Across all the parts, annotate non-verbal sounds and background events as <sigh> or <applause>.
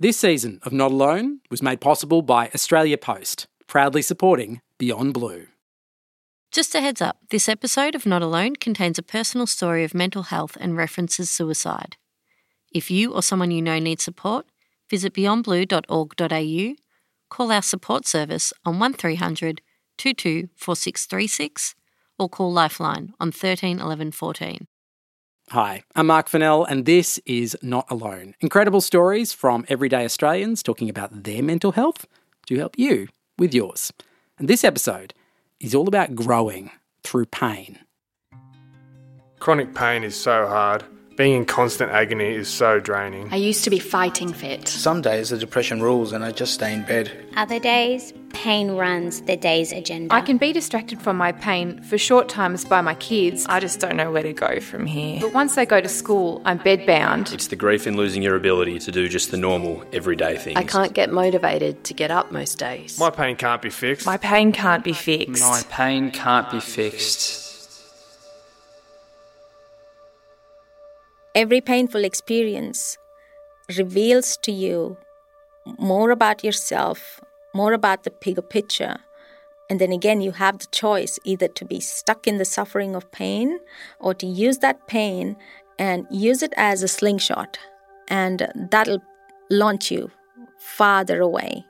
This season of Not Alone was made possible by Australia Post, proudly supporting Beyond Blue. Just a heads up this episode of Not Alone contains a personal story of mental health and references suicide. If you or someone you know needs support, visit beyondblue.org.au, call our support service on 1300 22 4636, or call Lifeline on 13 11 14. Hi, I'm Marc Fennell, and this is Not Alone. Incredible stories from everyday Australians talking about their mental health to help you with yours. And this episode is all about growing through pain. Chronic pain is so hard. Being in constant agony is so draining. I used to be fighting fit. Some days the depression rules and I just stay in bed. Other days, pain runs the day's agenda. I can be distracted from my pain for short times by my kids. I just don't know where to go from here. But once they go to school, I'm bedbound. It's the grief in losing your ability to do just the normal, everyday things. I can't get motivated to get up most days. My pain can't be fixed. My pain can't be fixed. My pain can't be fixed. Every painful experience reveals to you more about yourself, more about the bigger picture. And then again, you have the choice either to be stuck in the suffering of pain or to use that pain and use it as a slingshot. And that'll launch you farther away.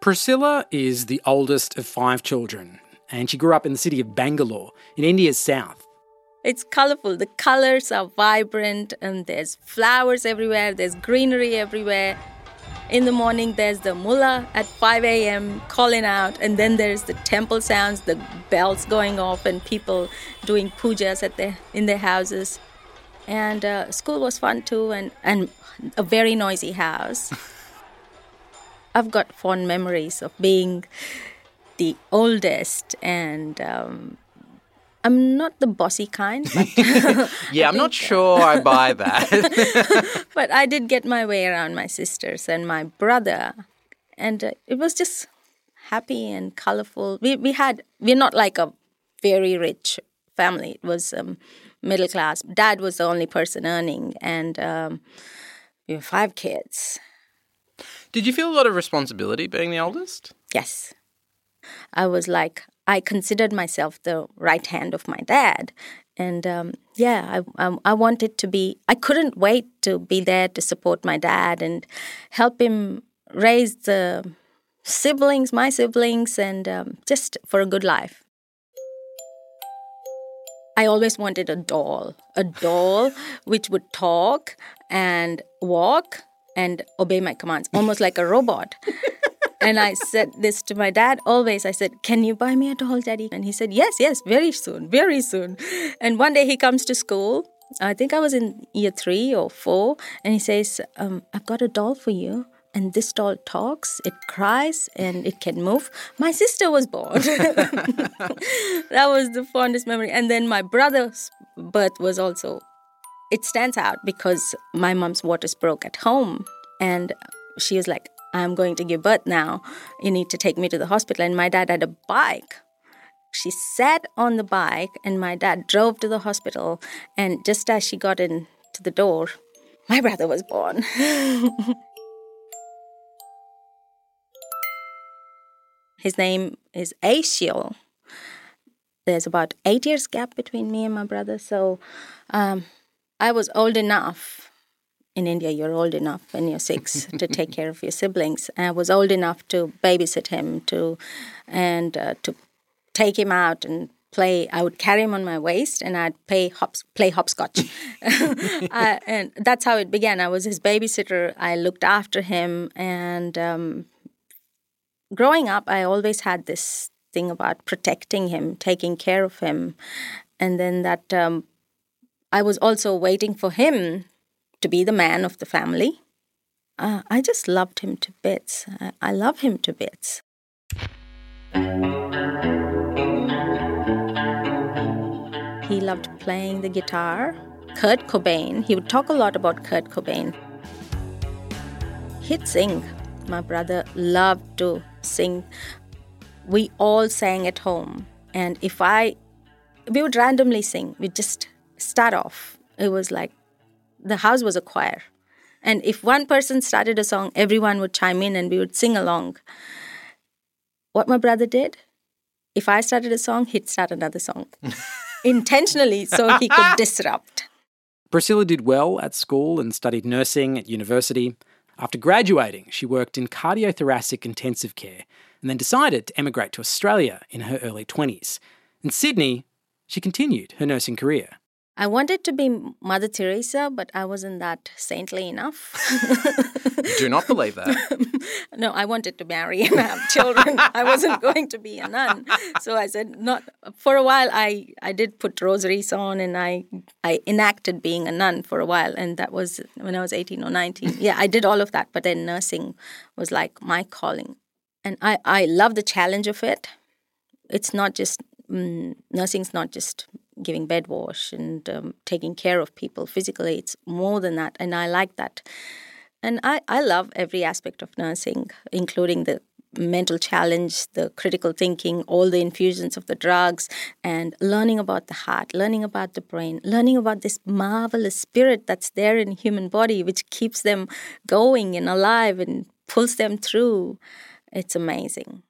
Priscilla is the oldest of five children, and she grew up in the city of Bangalore, in India's south. It's colorful. The colors are vibrant, and there's flowers everywhere, there's greenery everywhere. In the morning, there's the mullah at 5 a.m. calling out, and then there's the temple sounds, the bells going off, and people doing pujas at their, in their houses. And uh, school was fun too, and, and a very noisy house. <laughs> I've got fond memories of being the oldest and um, I'm not the bossy kind. <laughs> yeah, I'm not sure I buy that. <laughs> but I did get my way around my sisters and my brother, and uh, it was just happy and colorful. We we had we're not like a very rich family. It was um, middle class. Dad was the only person earning, and um, we were five kids. Did you feel a lot of responsibility being the oldest? Yes. I was like, I considered myself the right hand of my dad. And um, yeah, I, I, I wanted to be, I couldn't wait to be there to support my dad and help him raise the siblings, my siblings, and um, just for a good life. I always wanted a doll, a doll which would talk and walk and obey my commands, almost like a robot and I said this to my dad always. I said, Can you buy me a doll, daddy? And he said, Yes, yes, very soon, very soon. And one day he comes to school. I think I was in year three or four. And he says, um, I've got a doll for you. And this doll talks, it cries, and it can move. My sister was born. <laughs> that was the fondest memory. And then my brother's birth was also, it stands out because my mom's waters broke at home. And she was like, I'm going to give birth now. You need to take me to the hospital. And my dad had a bike. She sat on the bike, and my dad drove to the hospital. And just as she got in to the door, my brother was born. <laughs> His name is Aziel. There's about eight years gap between me and my brother, so um, I was old enough in India, you're old enough when you're six <laughs> to take care of your siblings. I was old enough to babysit him, to and uh, to take him out and play. I would carry him on my waist, and I'd play hops, play hopscotch, <laughs> uh, and that's how it began. I was his babysitter. I looked after him, and um, growing up, I always had this thing about protecting him, taking care of him, and then that. Um, I was also waiting for him to be the man of the family. Uh, I just loved him to bits. I, I love him to bits. He loved playing the guitar. Kurt Cobain, he would talk a lot about Kurt Cobain. He'd sing. My brother loved to sing. We all sang at home. And if I, we would randomly sing, we'd just start off. It was like the house was a choir. And if one person started a song, everyone would chime in and we would sing along. What my brother did, if I started a song, he'd start another song <laughs> intentionally so he could <laughs> disrupt. Priscilla did well at school and studied nursing at university. After graduating, she worked in cardiothoracic intensive care and then decided to emigrate to Australia in her early 20s. In Sydney, she continued her nursing career. I wanted to be Mother Teresa, but I wasn't that saintly enough. <laughs> Do not believe that. <laughs> no, I wanted to marry and have children. I wasn't <laughs> going to be a nun. So I said, not for a while. I, I did put rosaries on and I I enacted being a nun for a while, and that was when I was eighteen or nineteen. Yeah, I did all of that, but then nursing was like my calling, and I I love the challenge of it. It's not just mm, nursing's not just giving bed wash and um, taking care of people physically. It's more than that, and I like that. And I, I love every aspect of nursing, including the mental challenge, the critical thinking, all the infusions of the drugs, and learning about the heart, learning about the brain, learning about this marvelous spirit that's there in human body, which keeps them going and alive and pulls them through. It's amazing.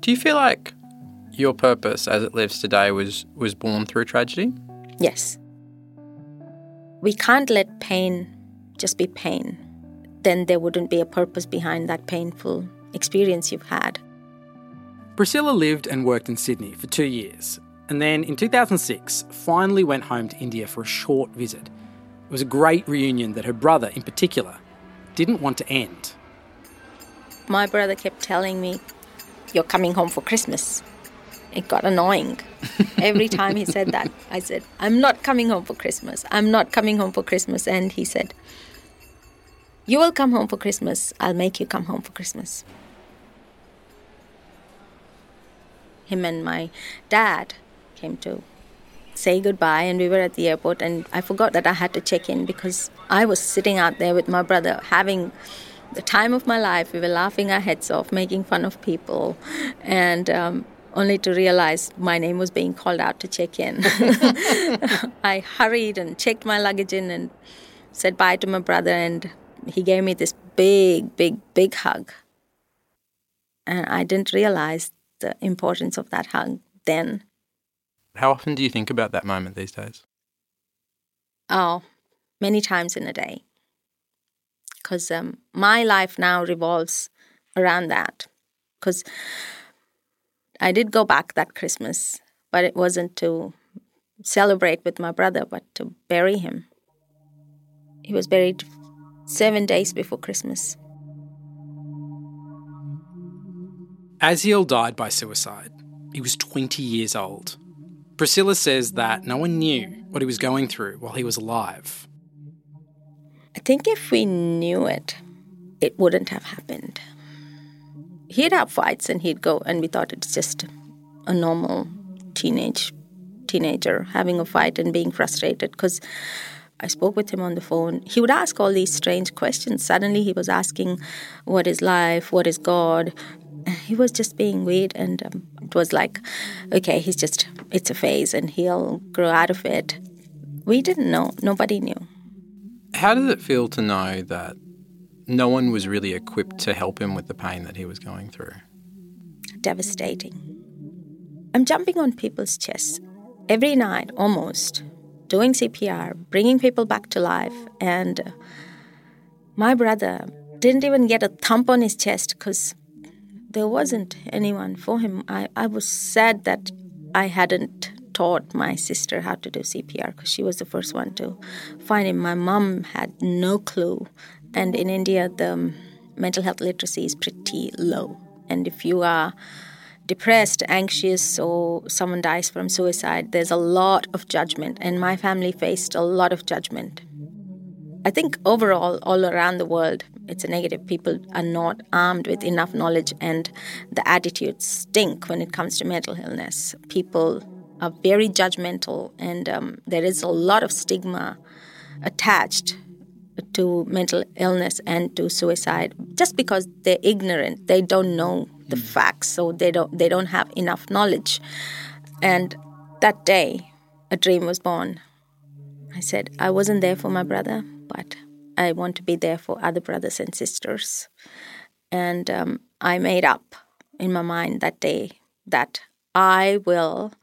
Do you feel like your purpose as it lives today was was born through tragedy? Yes. We can't let pain just be pain. Then there wouldn't be a purpose behind that painful experience you've had. Priscilla lived and worked in Sydney for two years, and then in 2006 finally went home to India for a short visit. It was a great reunion that her brother, in particular, didn't want to end. My brother kept telling me, You're coming home for Christmas it got annoying. Every time he said that, I said, I'm not coming home for Christmas. I'm not coming home for Christmas. And he said, You will come home for Christmas. I'll make you come home for Christmas. Him and my dad came to say goodbye, and we were at the airport. And I forgot that I had to check in because I was sitting out there with my brother having the time of my life. We were laughing our heads off, making fun of people. And um, only to realize my name was being called out to check in. <laughs> I hurried and checked my luggage in and said bye to my brother, and he gave me this big, big, big hug. And I didn't realize the importance of that hug then. How often do you think about that moment these days? Oh, many times in a day. Because um, my life now revolves around that. Because I did go back that Christmas, but it wasn't to celebrate with my brother, but to bury him. He was buried seven days before Christmas. Aziel died by suicide. He was 20 years old. Priscilla says that no one knew what he was going through while he was alive. I think if we knew it, it wouldn't have happened he'd have fights and he'd go and we thought it's just a normal teenage teenager having a fight and being frustrated because I spoke with him on the phone. He would ask all these strange questions. Suddenly he was asking, What is life? What is God? He was just being weird, and um, it was like, okay, he's just, it's a phase and he'll grow out of it. We didn't know. Nobody knew. How did it feel to know that no one was really equipped to help him with the pain that he was going through. Devastating. I'm jumping on people's chests every night almost, doing CPR, bringing people back to life. And uh, my brother didn't even get a thump on his chest because there wasn't anyone for him. I, I was sad that I hadn't taught my sister how to do CPR because she was the first one to find him. My mom had no clue and in India, the mental health literacy is pretty low. And if you are depressed, anxious, or someone dies from suicide, there's a lot of judgment. And my family faced a lot of judgment. I think overall, all around the world, it's a negative. People are not armed with enough knowledge, and the attitudes stink when it comes to mental illness. People are very judgmental, and um, there is a lot of stigma attached to mental illness and to suicide just because they're ignorant they don't know the mm. facts so they don't they don't have enough knowledge and that day a dream was born I said, I wasn't there for my brother, but I want to be there for other brothers and sisters. And um, I made up in my mind that day that I will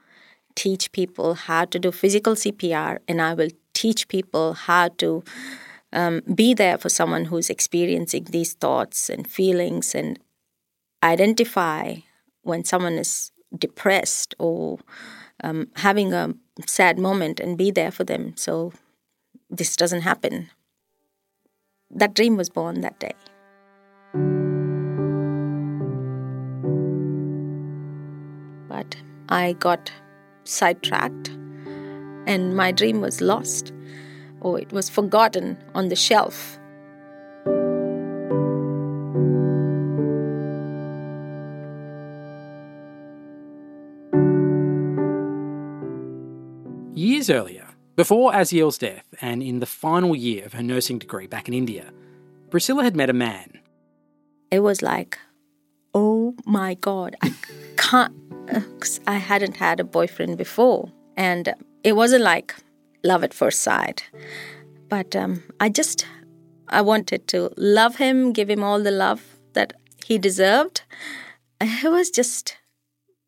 teach people how to do physical CPR and I will teach people how to um, be there for someone who's experiencing these thoughts and feelings and identify when someone is depressed or um, having a sad moment and be there for them so this doesn't happen. That dream was born that day. But I got sidetracked and my dream was lost or it was forgotten on the shelf. Years earlier, before Aziel's death and in the final year of her nursing degree back in India, Priscilla had met a man. It was like, oh my God, I can't, I hadn't had a boyfriend before. And it wasn't like love at first sight. But um, I just, I wanted to love him, give him all the love that he deserved. It was just,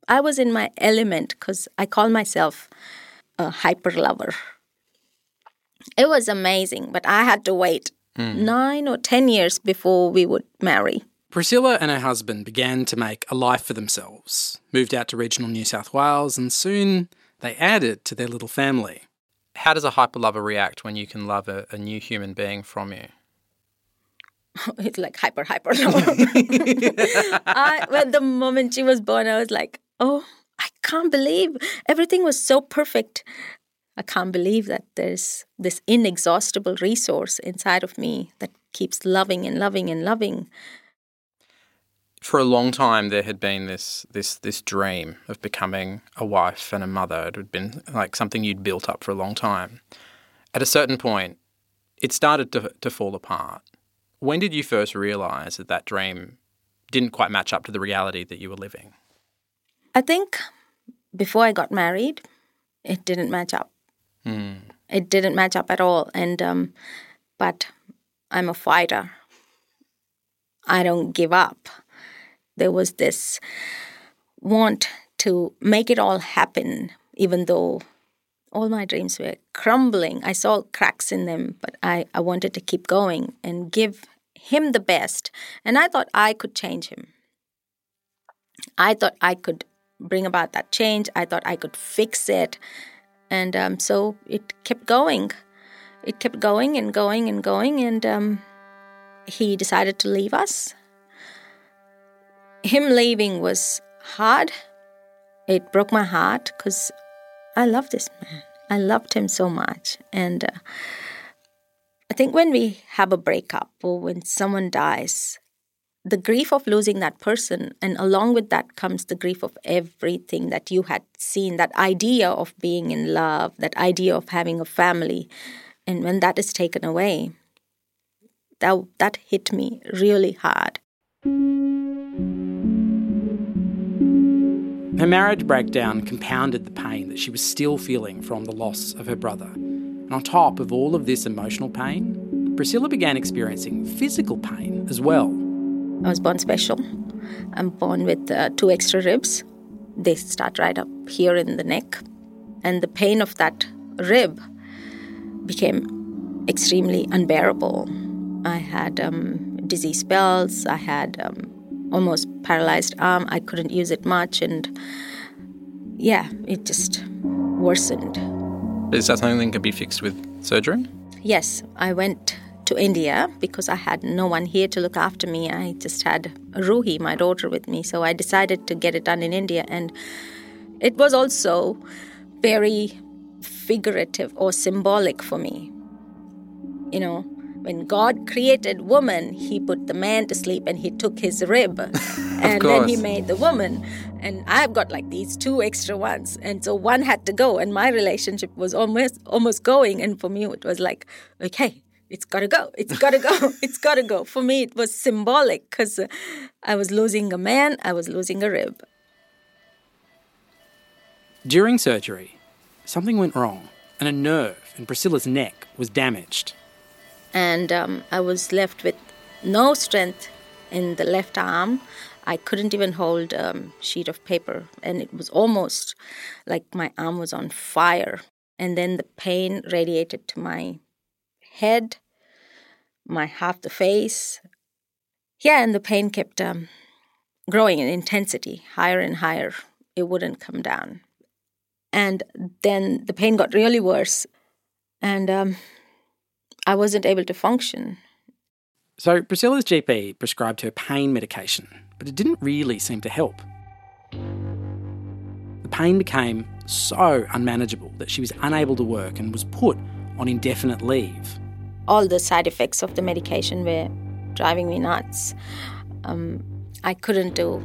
I was in my element because I call myself a hyper lover. It was amazing, but I had to wait mm. nine or ten years before we would marry. Priscilla and her husband began to make a life for themselves, moved out to regional New South Wales, and soon they added to their little family. How does a hyper lover react when you can love a, a new human being from you? <laughs> it's like hyper, hyper. <laughs> I, when the moment she was born, I was like, oh, I can't believe everything was so perfect. I can't believe that there's this inexhaustible resource inside of me that keeps loving and loving and loving. For a long time, there had been this this this dream of becoming a wife and a mother. It had been like something you'd built up for a long time. At a certain point, it started to to fall apart. When did you first realize that that dream didn't quite match up to the reality that you were living? I think before I got married, it didn't match up. Mm. It didn't match up at all. And um, but I'm a fighter. I don't give up. There was this want to make it all happen, even though all my dreams were crumbling. I saw cracks in them, but I, I wanted to keep going and give him the best. And I thought I could change him. I thought I could bring about that change. I thought I could fix it. And um, so it kept going. It kept going and going and going. And um, he decided to leave us. Him leaving was hard. It broke my heart because I love this man. I loved him so much. And uh, I think when we have a breakup or when someone dies, the grief of losing that person, and along with that comes the grief of everything that you had seen that idea of being in love, that idea of having a family. And when that is taken away, that, that hit me really hard. Her marriage breakdown compounded the pain that she was still feeling from the loss of her brother. And on top of all of this emotional pain, Priscilla began experiencing physical pain as well. I was born special. I'm born with uh, two extra ribs. They start right up here in the neck. And the pain of that rib became extremely unbearable. I had um, dizzy spells, I had um, almost paralyzed arm, I couldn't use it much, and yeah, it just worsened. Is that something that can be fixed with surgery? Yes, I went to India because I had no one here to look after me. I just had Ruhi, my daughter, with me. So I decided to get it done in India. And it was also very figurative or symbolic for me. You know, when God created woman, he put the man to sleep and he took his rib. <laughs> and then he made the woman. And I've got like these two extra ones. And so one had to go and my relationship was almost almost going and for me it was like, okay, it's got to go. It's got to go. <laughs> it's got to go. For me, it was symbolic because uh, I was losing a man, I was losing a rib. During surgery, something went wrong. and a nerve in Priscilla's neck was damaged. And um, I was left with no strength in the left arm. I couldn't even hold a um, sheet of paper, and it was almost like my arm was on fire. And then the pain radiated to my head, my half the face. Yeah, and the pain kept um, growing in intensity, higher and higher. It wouldn't come down. And then the pain got really worse, and um, I wasn't able to function. So Priscilla's GP prescribed her pain medication, but it didn't really seem to help. The pain became so unmanageable that she was unable to work and was put on indefinite leave. All the side effects of the medication were driving me nuts. Um, I couldn't do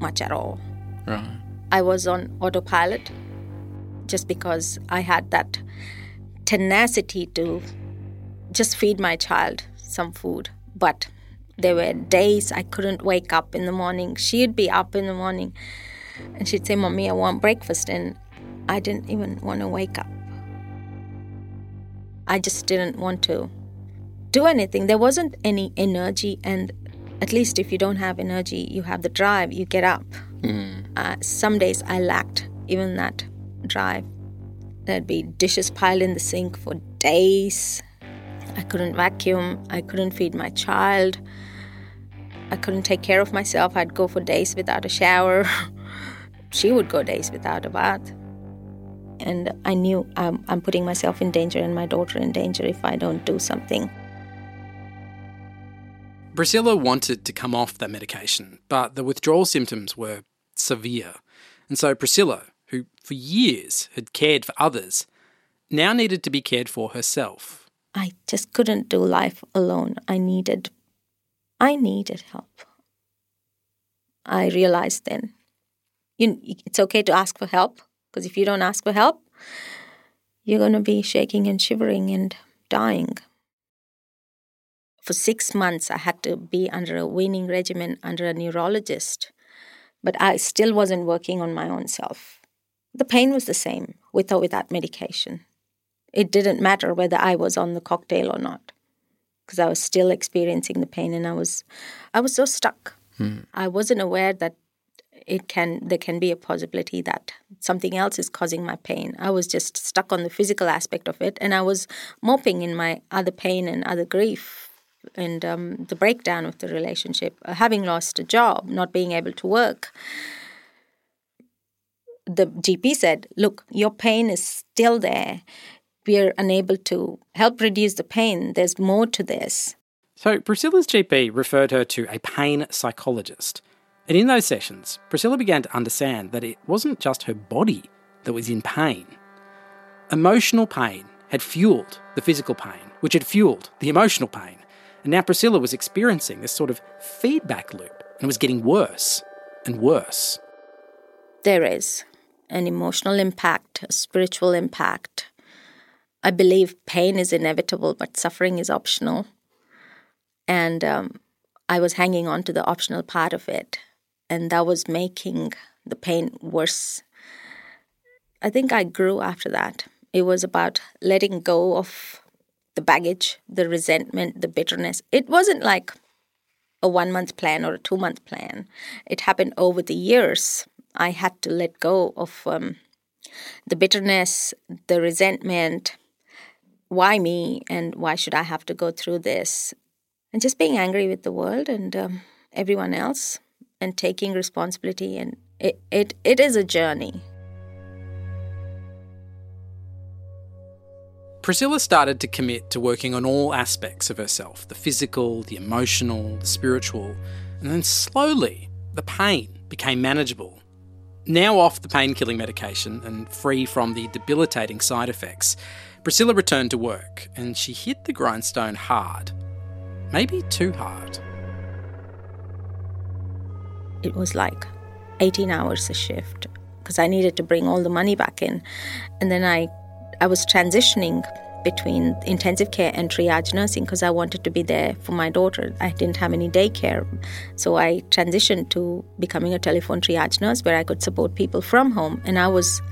much at all. Right. I was on autopilot just because I had that tenacity to just feed my child some food. But there were days I couldn't wake up in the morning. She'd be up in the morning and she'd say, Mommy, I want breakfast. And I didn't even want to wake up. I just didn't want to do anything. There wasn't any energy. And at least if you don't have energy, you have the drive, you get up. Mm. Uh, some days I lacked even that drive. There'd be dishes piled in the sink for days. I couldn't vacuum. I couldn't feed my child. I couldn't take care of myself. I'd go for days without a shower. <laughs> she would go days without a bath. And I knew I'm, I'm putting myself in danger and my daughter in danger if I don't do something. Priscilla wanted to come off that medication, but the withdrawal symptoms were severe. And so Priscilla, who for years had cared for others, now needed to be cared for herself. I just couldn't do life alone. I needed I needed help. I realized then you, it's okay to ask for help because if you don't ask for help, you're going to be shaking and shivering and dying. For six months, I had to be under a weaning regimen under a neurologist, but I still wasn't working on my own self. The pain was the same with or without medication. It didn't matter whether I was on the cocktail or not because I was still experiencing the pain and I was I was so stuck. Hmm. I wasn't aware that it can there can be a possibility that something else is causing my pain. I was just stuck on the physical aspect of it and I was moping in my other pain and other grief and um, the breakdown of the relationship, uh, having lost a job, not being able to work the GP said, Look, your pain is still there. We're unable to help reduce the pain. There's more to this. So, Priscilla's GP referred her to a pain psychologist. And in those sessions, Priscilla began to understand that it wasn't just her body that was in pain. Emotional pain had fueled the physical pain, which had fueled the emotional pain. And now Priscilla was experiencing this sort of feedback loop and it was getting worse and worse. There is an emotional impact, a spiritual impact. I believe pain is inevitable, but suffering is optional. And um, I was hanging on to the optional part of it, and that was making the pain worse. I think I grew after that. It was about letting go of the baggage, the resentment, the bitterness. It wasn't like a one month plan or a two month plan, it happened over the years. I had to let go of um, the bitterness, the resentment. Why me? And why should I have to go through this? And just being angry with the world and um, everyone else and taking responsibility. And it, it, it is a journey. Priscilla started to commit to working on all aspects of herself the physical, the emotional, the spiritual, and then slowly the pain became manageable now off the painkilling medication and free from the debilitating side effects, Priscilla returned to work and she hit the grindstone hard. Maybe too hard. It was like 18 hours a shift because I needed to bring all the money back in. And then I I was transitioning between intensive care and triage nursing because I wanted to be there for my daughter. I didn't have any daycare. So I transitioned to becoming a telephone triage nurse where I could support people from home. And I was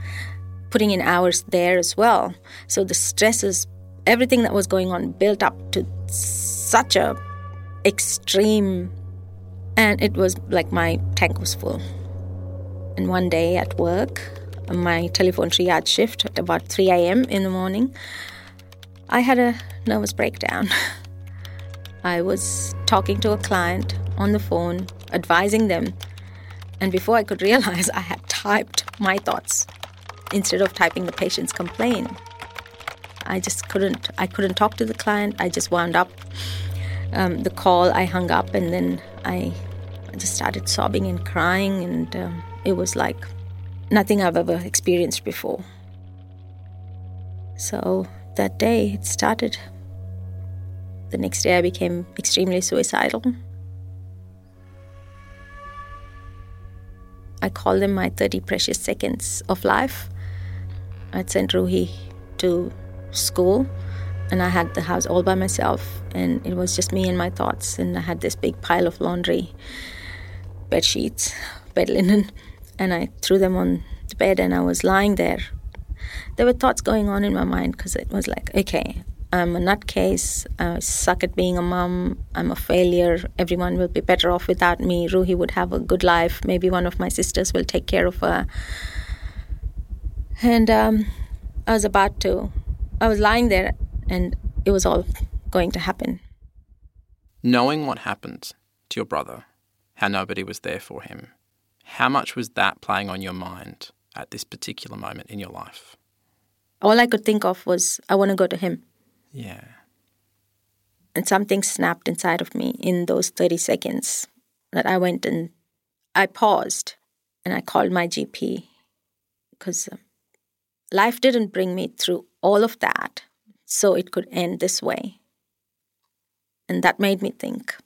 putting in hours there as well. So the stresses, everything that was going on built up to such a extreme and it was like my tank was full. And one day at work, my telephone triage shift at about 3 a.m. in the morning, I had a nervous breakdown. <laughs> I was talking to a client on the phone, advising them, and before I could realize, <laughs> I had typed my thoughts instead of typing the patient's complaint. I just couldn't. I couldn't talk to the client. I just wound up um, the call. I hung up, and then I just started sobbing and crying, and um, it was like nothing I've ever experienced before. So that day it started. The next day I became extremely suicidal. I call them my 30 precious seconds of life. I'd sent Ruhi to school and I had the house all by myself and it was just me and my thoughts and I had this big pile of laundry, bed sheets, bed linen and I threw them on the bed and I was lying there. There were thoughts going on in my mind because it was like, okay, I'm a nutcase. I suck at being a mom. I'm a failure. Everyone will be better off without me. Ruhi would have a good life. Maybe one of my sisters will take care of her. And um, I was about to, I was lying there and it was all going to happen. Knowing what happened to your brother, how nobody was there for him, how much was that playing on your mind at this particular moment in your life? All I could think of was, I want to go to him. Yeah. And something snapped inside of me in those 30 seconds that I went and I paused and I called my GP because um, life didn't bring me through all of that so it could end this way. And that made me think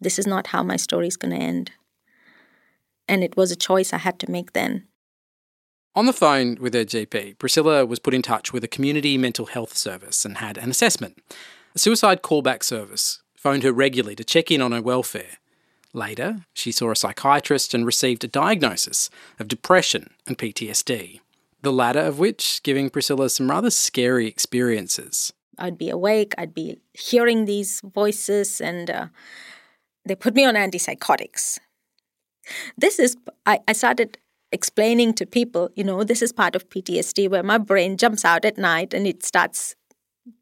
this is not how my story is going to end. And it was a choice I had to make then. On the phone with her GP, Priscilla was put in touch with a community mental health service and had an assessment. A suicide callback service phoned her regularly to check in on her welfare. Later, she saw a psychiatrist and received a diagnosis of depression and PTSD, the latter of which giving Priscilla some rather scary experiences. I'd be awake, I'd be hearing these voices, and uh, they put me on antipsychotics. This is, I, I started explaining to people, you know, this is part of PTSD where my brain jumps out at night and it starts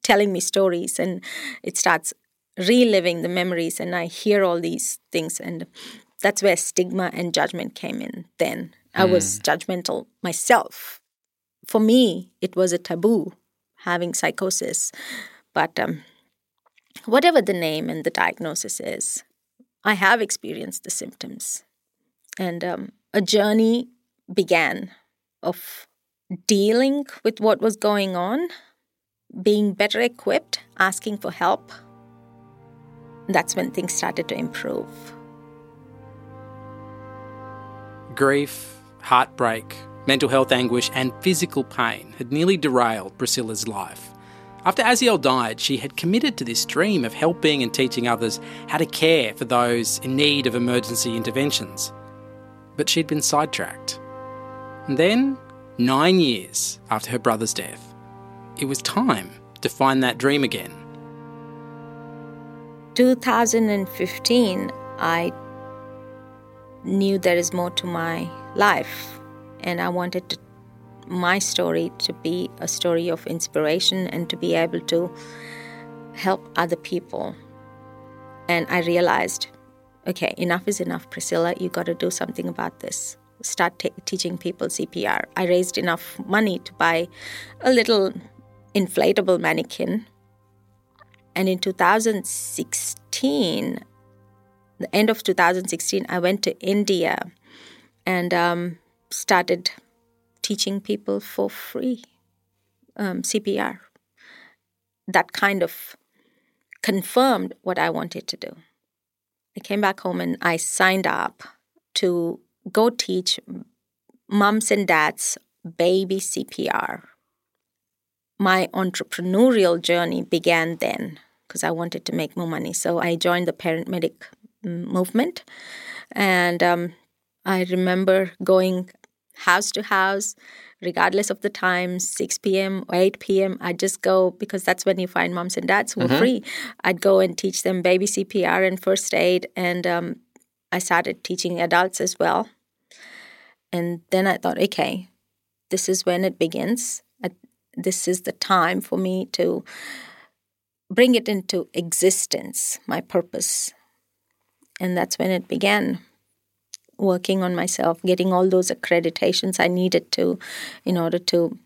telling me stories and it starts reliving the memories and I hear all these things and that's where stigma and judgment came in then. I was hmm. judgmental myself. For me, it was a taboo having psychosis. But um, whatever the name and the diagnosis is, I have experienced the symptoms. And um, a journey began of dealing with what was going on, being better equipped, asking for help. That's when things started to improve. Grief, heartbreak, mental health anguish, and physical pain had nearly derailed Priscilla's life. After Aziel died, she had committed to this dream of helping and teaching others how to care for those in need of emergency interventions. But she'd been sidetracked. And then, nine years after her brother's death, it was time to find that dream again. 2015, I knew there is more to my life, and I wanted to, my story to be a story of inspiration and to be able to help other people. And I realized, okay, enough is enough, Priscilla. You got to do something about this start t- teaching people CPR. I raised enough money to buy a little inflatable mannequin. And in 2016, the end of 2016, I went to India and um, started teaching people for free um, CPR. That kind of confirmed what I wanted to do. I came back home and I signed up to go teach moms and dads baby CPR. My entrepreneurial journey began then because I wanted to make more money. So I joined the Parent Medic movement. And um, I remember going house to house, regardless of the time 6 p.m. or 8 p.m. I'd just go because that's when you find moms and dads who Mm-hmm. are free. I'd go and teach them baby CPR and first aid. And um, I started teaching adults as well. And then I thought, okay, this is when it begins. I, this is the time for me to bring it into existence, my purpose. And that's when it began working on myself, getting all those accreditations I needed to in order to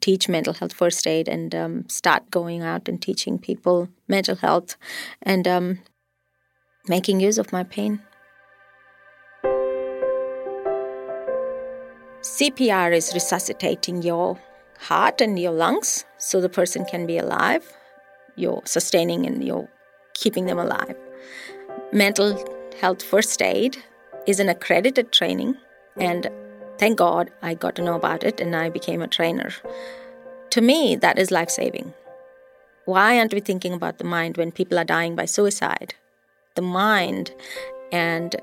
teach mental health first aid and um, start going out and teaching people mental health and um, making use of my pain. CPR is resuscitating your heart and your lungs so the person can be alive. You're sustaining and you're keeping them alive. Mental health first aid is an accredited training, mm-hmm. and thank God I got to know about it and I became a trainer. To me, that is life saving. Why aren't we thinking about the mind when people are dying by suicide? The mind and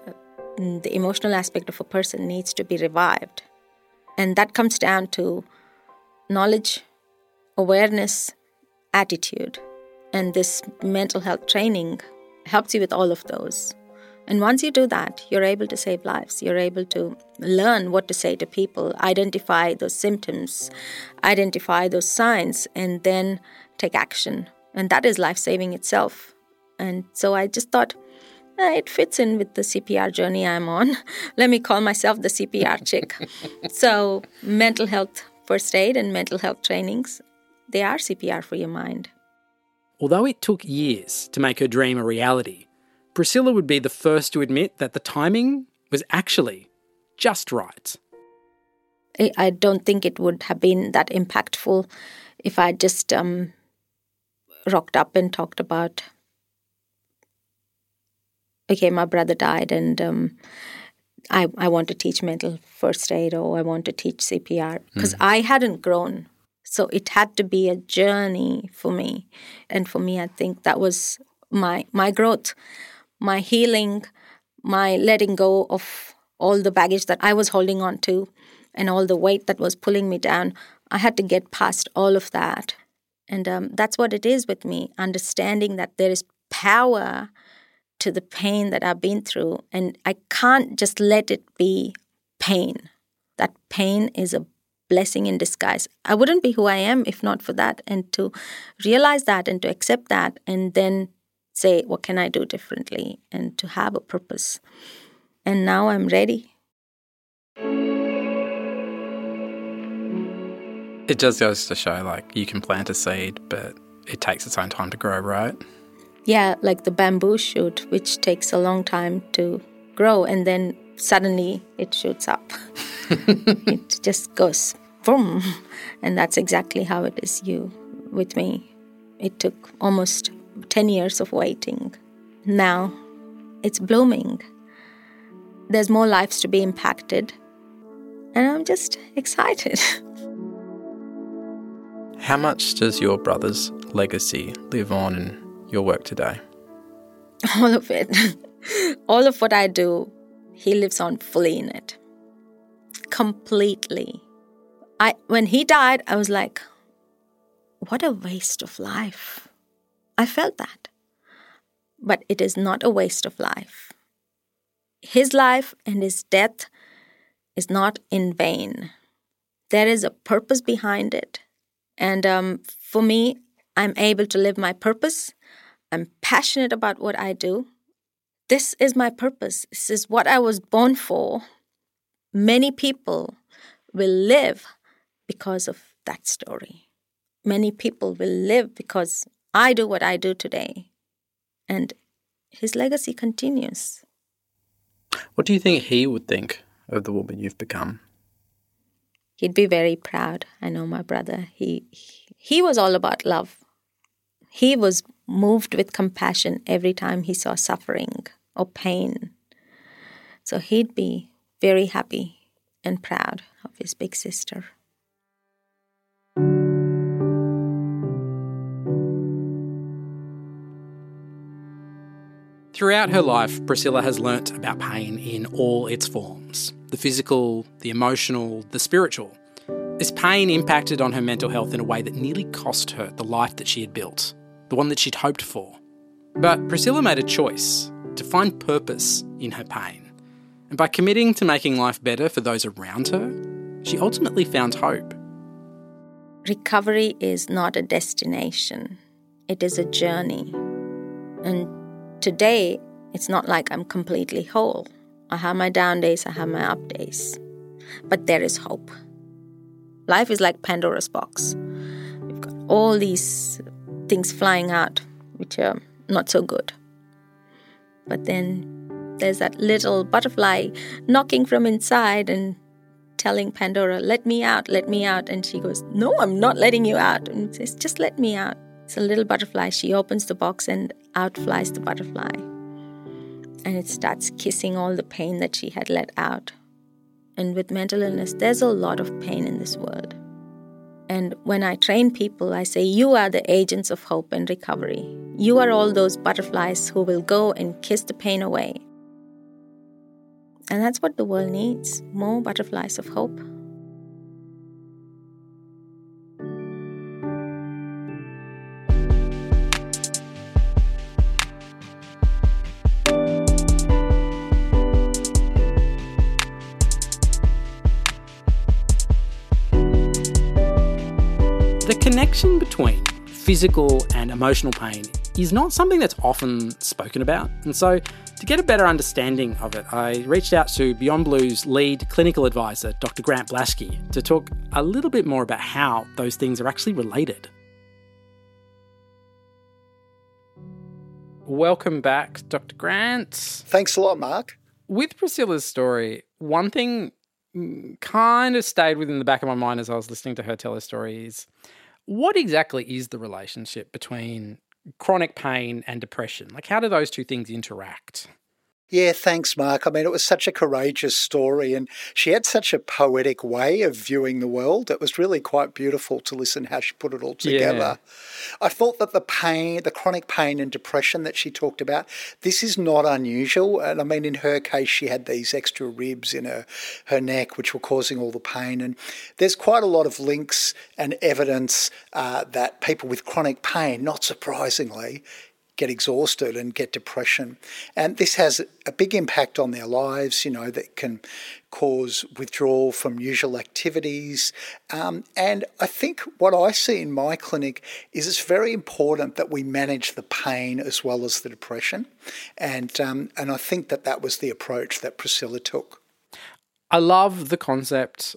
the emotional aspect of a person needs to be revived. And that comes down to knowledge, awareness, attitude. And this mental health training helps you with all of those. And once you do that, you're able to save lives. You're able to learn what to say to people, identify those symptoms, identify those signs, and then take action. And that is life saving itself. And so I just thought, eh, it fits in with the CPR journey I'm on. <laughs> Let me call myself the CPR chick. <laughs> so, mental health first aid and mental health trainings, they are CPR for your mind. Although it took years to make her dream a reality, Priscilla would be the first to admit that the timing was actually just right. I- don't think it would have been that impactful if I just um, rocked up and talked about, okay, my brother died and um, I, I want to teach mental first aid or I want to teach CPR because I hadn't grown. So it had to be a journey for me. And for me, I think that was my my growth, my healing, my letting go of all the baggage that I was holding on to and all the weight that was pulling me down. I had to get past all of that. And um, that's what it is with me understanding that there is power to the pain that I've been through. And I can't just let it be pain. That pain is a blessing in disguise. I wouldn't be who I am if not for that. And to realize that and to accept that and then say, what can I do differently? And to have a purpose. And now I'm ready. It just goes to show like you can plant a seed, but it takes its own time to grow, right? Yeah, like the bamboo shoot, which takes a long time to grow, and then suddenly it shoots up. <laughs> it just goes boom. And that's exactly how it is you with me. It took almost 10 years of waiting. Now it's blooming. There's more lives to be impacted. And I'm just excited. <laughs> How much does your brother's legacy live on in your work today? All of it. <laughs> All of what I do, he lives on fully in it. Completely. I when he died, I was like, what a waste of life. I felt that. But it is not a waste of life. His life and his death is not in vain. There is a purpose behind it. And um, for me, I'm able to live my purpose. I'm passionate about what I do. This is my purpose. This is what I was born for. Many people will live because of that story. Many people will live because I do what I do today. And his legacy continues. What do you think he would think of the woman you've become? He'd be very proud. I know my brother. He he was all about love. He was moved with compassion every time he saw suffering or pain. So he'd be very happy and proud of his big sister. Throughout her life, Priscilla has learnt about pain in all its forms the physical, the emotional, the spiritual. This pain impacted on her mental health in a way that nearly cost her the life that she had built, the one that she'd hoped for. But Priscilla made a choice to find purpose in her pain. And by committing to making life better for those around her, she ultimately found hope. Recovery is not a destination, it is a journey. And today, it's not like I'm completely whole. I have my down days, I have my up days. But there is hope. Life is like Pandora's box. We've got all these things flying out, which are not so good. But then there's that little butterfly knocking from inside and telling Pandora, Let me out, let me out. And she goes, No, I'm not letting you out. And says, Just let me out. It's a little butterfly. She opens the box and out flies the butterfly. And it starts kissing all the pain that she had let out. And with mental illness, there's a lot of pain in this world. And when I train people, I say, You are the agents of hope and recovery. You are all those butterflies who will go and kiss the pain away. And that's what the world needs more butterflies of hope. Connection between physical and emotional pain is not something that's often spoken about. And so, to get a better understanding of it, I reached out to Beyond Blue's lead clinical advisor, Dr. Grant Blashki, to talk a little bit more about how those things are actually related. Welcome back, Dr. Grant. Thanks a lot, Marc. With Priscilla's story, one thing kind of stayed within the back of my mind as I was listening to her tell her story is what exactly is the relationship between chronic pain and depression? Like, how do those two things interact? Yeah, thanks, Marc. I mean, it was such a courageous story, and she had such a poetic way of viewing the world. It was really quite beautiful to listen how she put it all together. Yeah. I thought that the pain, the chronic pain and depression that she talked about, this is not unusual. And I mean, in her case, she had these extra ribs in her, her neck, which were causing all the pain. And there's quite a lot of links and evidence uh, that people with chronic pain, not surprisingly, get exhausted and get depression. And this has a big impact on their lives, you know, that can cause withdrawal from usual activities. Um, and I think what I see in my clinic is it's very important that we manage the pain as well as the depression. And, um, and I think that that was the approach that Priscilla took. I love the concept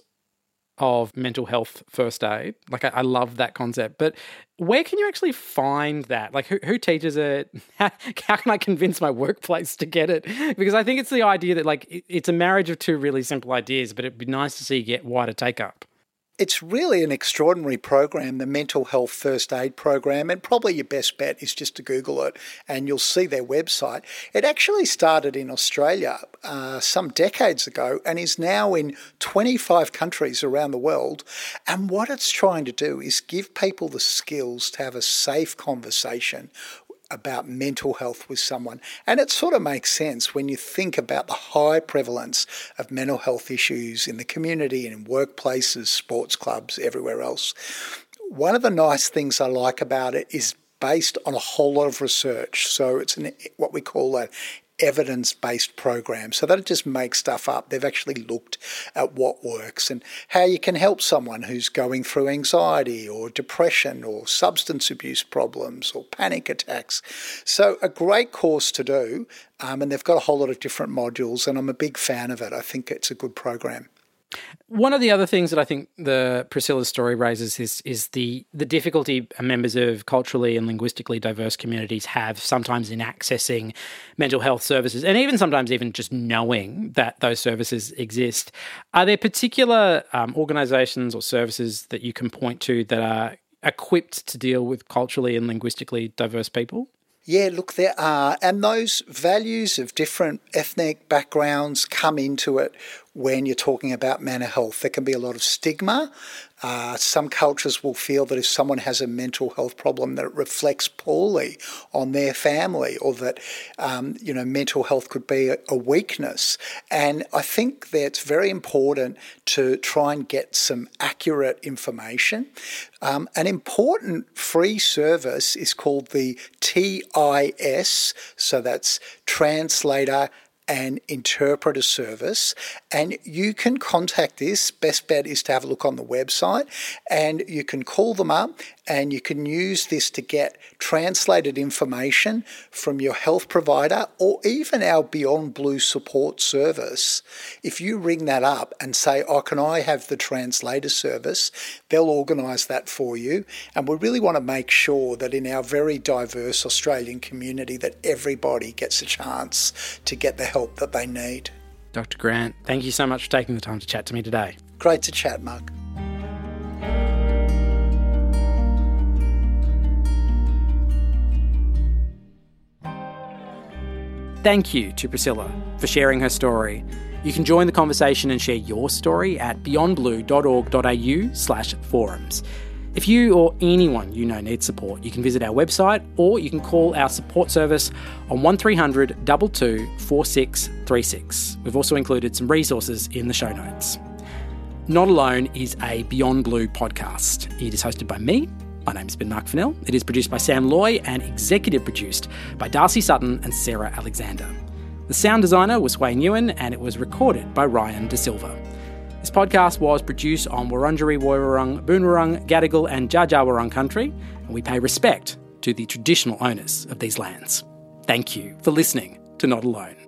of mental health first aid. Like, I, I, love that concept. But where can you actually find that? Like, who, who teaches it? <laughs> How, how, can I convince my workplace to get it? Because I think it's the idea that, like, it, it's a marriage of two really simple ideas, but it'd be nice to see get wider take up. It's really an extraordinary program, the Mental Health First Aid Program, and probably your best bet is just to Google it and you'll see their website. It actually started in Australia uh, some decades ago and is now in 25 countries around the world. And what it's trying to do is give people the skills to have a safe conversation about mental health with someone. And it sort of makes sense when you think about the high prevalence of mental health issues in the community and in workplaces, sports clubs, everywhere else. One of the nice things I like about it is based on a whole lot of research. So it's an, what we call an evidence based program. So they don't just make stuff up. They've actually looked at what works and how you can help someone who's going through anxiety or depression or substance abuse problems or panic attacks. So, a great course to do. Um, and they've got a whole lot of different modules, and I'm a big fan of it. I think it's a good program. One of the other things that I think the Priscilla's story raises is is the the difficulty members of culturally and linguistically diverse communities have sometimes in accessing mental health services, and even sometimes even just knowing that those services exist. Are there particular um, organisations or services that you can point to that are equipped to deal with culturally and linguistically diverse people? Yeah, look, there are. And those values of different ethnic backgrounds come into it when you're talking about mental health. There can be a lot of stigma. Uh, some cultures will feel that if someone has a mental health problem, that it reflects poorly on their family, or that um, you know mental health could be a, a weakness. And I think that it's very important to try and get some accurate information. Um, an important free service is called the TIS, so that's Translator and interpreter service. And you can contact this. Best bet is to have a look on the website and you can call them up and you can use this to get translated information from your health provider or even our Beyond Blue support service. If you ring that up and say, Oh, can I have the translator service? They'll organise that for you. And we really want to make sure that in our very diverse Australian community that everybody gets a chance to get the help that they need. Dr. Grant, thank you so much for taking the time to chat to me today. Great to chat, Marc. Thank you to Priscilla for sharing her story. You can join the conversation and share your story at beyondblue.org.au slash forums. If you or anyone you know needs support, you can visit our website or you can call our support service on 1300 22 4636. We've also included some resources in the show notes. Not Alone is a Beyond Blue podcast. It is hosted by me, my name's been Marc Fennell. It is produced by Sam Loy and executive produced by Darcy Sutton and Sarah Alexander. The sound designer was Que Nguyen and it was recorded by Ryan D'Sylva. This podcast was produced on Wurundjeri Woiwurrung, Boonwurrung, Gadigal and Dja country, and we pay respect to the traditional owners of these lands. Thank you for listening to Not Alone.